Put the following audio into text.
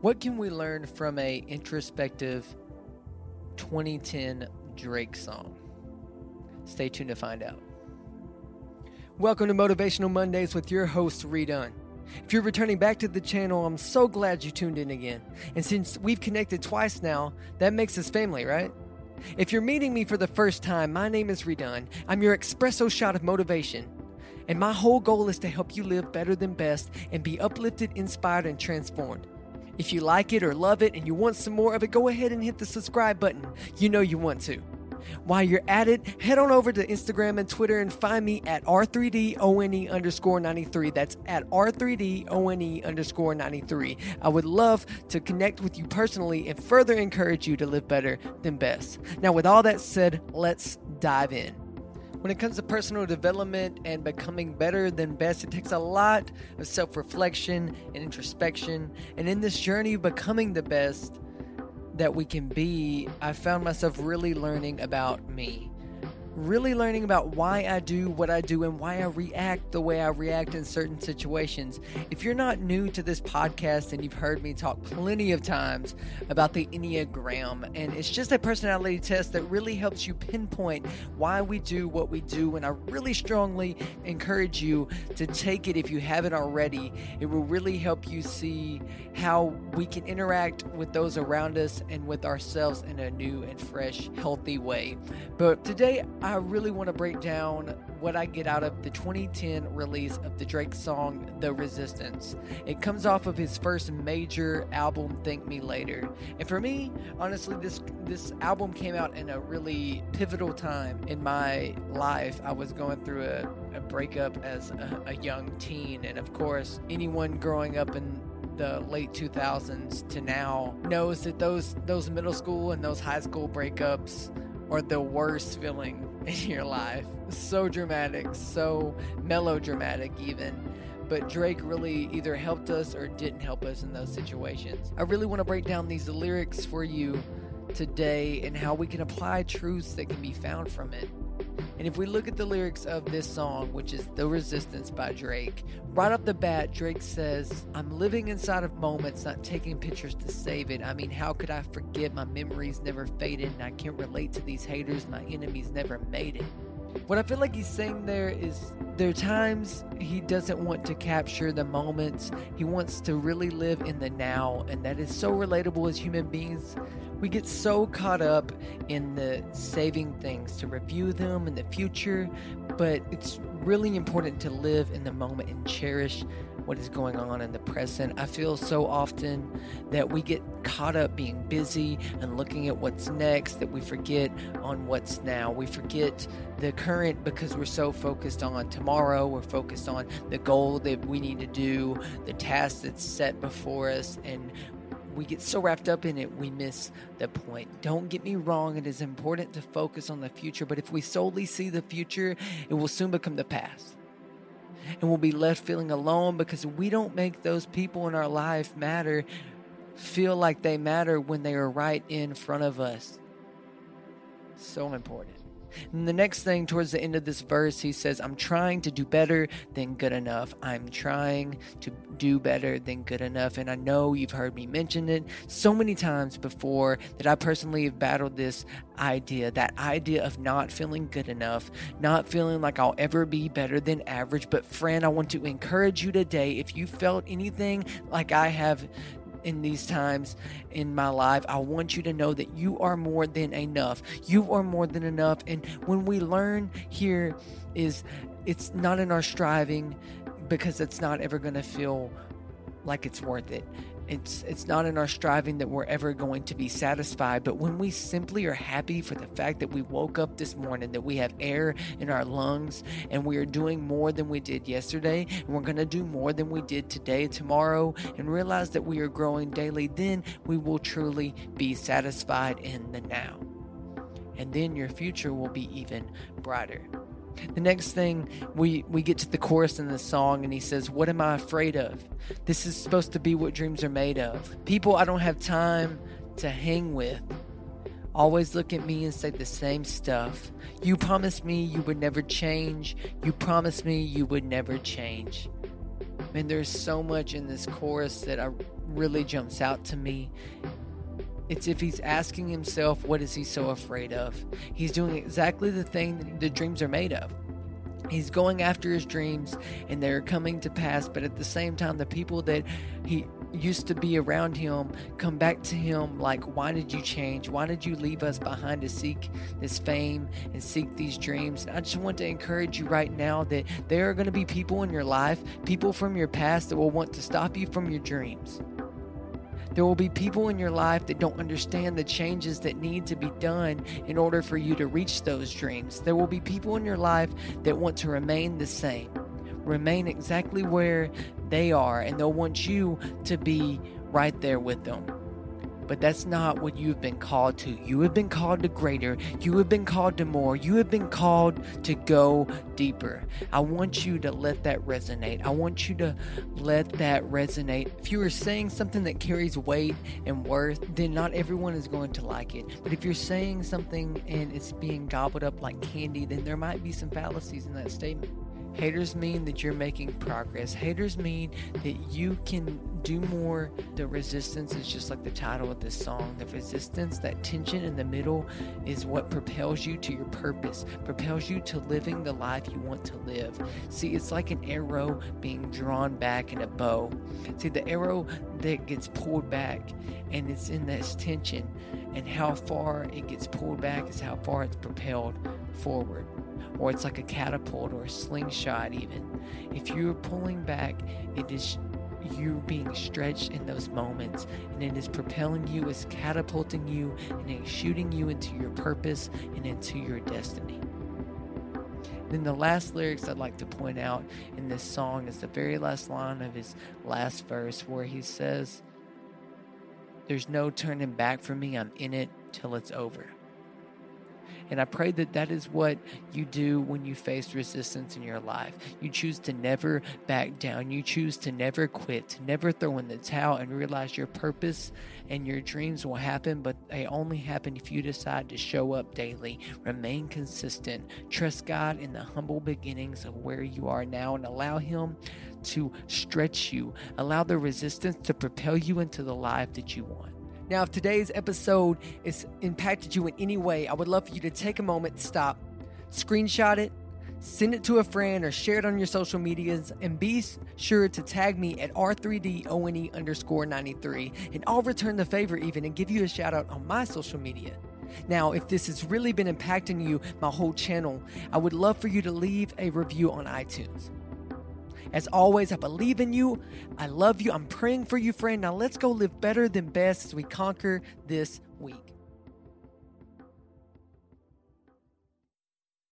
What can we learn from a introspective 2010 Drake song? Stay tuned to find out. Welcome to Motivational Mondays with your host Redone. If you're returning back to the channel, I'm so glad you tuned in again. And since we've connected twice now, that makes us family, right? If you're meeting me for the first time, my name is Redone. I'm your espresso shot of motivation. And my whole goal is to help you live better than best and be uplifted, inspired, and transformed. If you like it or love it and you want some more of it, go ahead and hit the subscribe button. You know you want to. While you're at it, head on over to Instagram and Twitter and find me at R3DONE underscore 93. That's at R3DONE underscore 93. I would love to connect with you personally and further encourage you to live better than best. Now, with all that said, let's dive in. When it comes to personal development and becoming better than best, it takes a lot of self reflection and introspection. And in this journey of becoming the best that we can be, I found myself really learning about me really learning about why I do what I do and why I react the way I react in certain situations. If you're not new to this podcast and you've heard me talk plenty of times about the Enneagram, and it's just a personality test that really helps you pinpoint why we do what we do. And I really strongly encourage you to take it if you haven't already. It will really help you see how we can interact with those around us and with ourselves in a new and fresh, healthy way. But today, I really want to break down what I get out of the 2010 release of the Drake song The Resistance. It comes off of his first major album Thank Me Later. And for me, honestly this this album came out in a really pivotal time in my life. I was going through a, a breakup as a, a young teen and of course anyone growing up in the late 2000s to now knows that those those middle school and those high school breakups are the worst feeling in your life. So dramatic, so melodramatic, even. But Drake really either helped us or didn't help us in those situations. I really want to break down these lyrics for you today and how we can apply truths that can be found from it. And if we look at the lyrics of this song, which is The Resistance by Drake, right off the bat, Drake says, I'm living inside of moments, not taking pictures to save it. I mean, how could I forget? My memories never faded, and I can't relate to these haters. My enemies never made it. What I feel like he's saying there is there are times he doesn't want to capture the moments. He wants to really live in the now, and that is so relatable as human beings. We get so caught up in the saving things to review them in the future, but it's really important to live in the moment and cherish what is going on in the present. I feel so often that we get caught up being busy and looking at what's next that we forget on what's now. We forget the current because we're so focused on tomorrow. We're focused on the goal that we need to do, the task that's set before us, and we get so wrapped up in it, we miss the point. Don't get me wrong, it is important to focus on the future, but if we solely see the future, it will soon become the past. And we'll be left feeling alone because we don't make those people in our life matter feel like they matter when they are right in front of us. So important. And the next thing, towards the end of this verse, he says, I'm trying to do better than good enough. I'm trying to do better than good enough. And I know you've heard me mention it so many times before that I personally have battled this idea that idea of not feeling good enough, not feeling like I'll ever be better than average. But, friend, I want to encourage you today if you felt anything like I have in these times in my life, I want you to know that you are more than enough. You are more than enough. And when we learn here is it's not in our striving because it's not ever going to feel like it's worth it. It's it's not in our striving that we're ever going to be satisfied, but when we simply are happy for the fact that we woke up this morning, that we have air in our lungs, and we are doing more than we did yesterday, and we're going to do more than we did today, tomorrow, and realize that we are growing daily, then we will truly be satisfied in the now. And then your future will be even brighter. The next thing we we get to the chorus in the song and he says, "What am I afraid of? This is supposed to be what dreams are made of. People I don't have time to hang with always look at me and say the same stuff. You promised me you would never change. You promised me you would never change." Man, there's so much in this chorus that I really jumps out to me. It's if he's asking himself, what is he so afraid of? He's doing exactly the thing that the dreams are made of. He's going after his dreams and they're coming to pass, but at the same time, the people that he used to be around him come back to him like, Why did you change? Why did you leave us behind to seek this fame and seek these dreams? And I just want to encourage you right now that there are going to be people in your life, people from your past that will want to stop you from your dreams. There will be people in your life that don't understand the changes that need to be done in order for you to reach those dreams. There will be people in your life that want to remain the same remain exactly where they are, and they'll want you to be right there with them. But that's not what you've been called to. You have been called to greater. You have been called to more. You have been called to go deeper. I want you to let that resonate. I want you to let that resonate. If you are saying something that carries weight and worth, then not everyone is going to like it. But if you're saying something and it's being gobbled up like candy, then there might be some fallacies in that statement. Haters mean that you're making progress. Haters mean that you can do more. The resistance is just like the title of this song. The resistance, that tension in the middle, is what propels you to your purpose, propels you to living the life you want to live. See, it's like an arrow being drawn back in a bow. See, the arrow that gets pulled back, and it's in this tension, and how far it gets pulled back is how far it's propelled forward or it's like a catapult or a slingshot, even. If you're pulling back, it is you being stretched in those moments, and it is propelling you, it's catapulting you, and it's shooting you into your purpose and into your destiny. Then the last lyrics I'd like to point out in this song is the very last line of his last verse, where he says, There's no turning back for me, I'm in it till it's over. And I pray that that is what you do when you face resistance in your life. You choose to never back down. You choose to never quit, to never throw in the towel and realize your purpose and your dreams will happen, but they only happen if you decide to show up daily, remain consistent, trust God in the humble beginnings of where you are now, and allow Him to stretch you. Allow the resistance to propel you into the life that you want. Now, if today's episode has impacted you in any way, I would love for you to take a moment, stop, screenshot it, send it to a friend, or share it on your social medias, and be sure to tag me at R3DONE underscore 93, and I'll return the favor even and give you a shout out on my social media. Now, if this has really been impacting you, my whole channel, I would love for you to leave a review on iTunes. As always, I believe in you. I love you. I'm praying for you, friend. Now let's go live better than best as we conquer this week.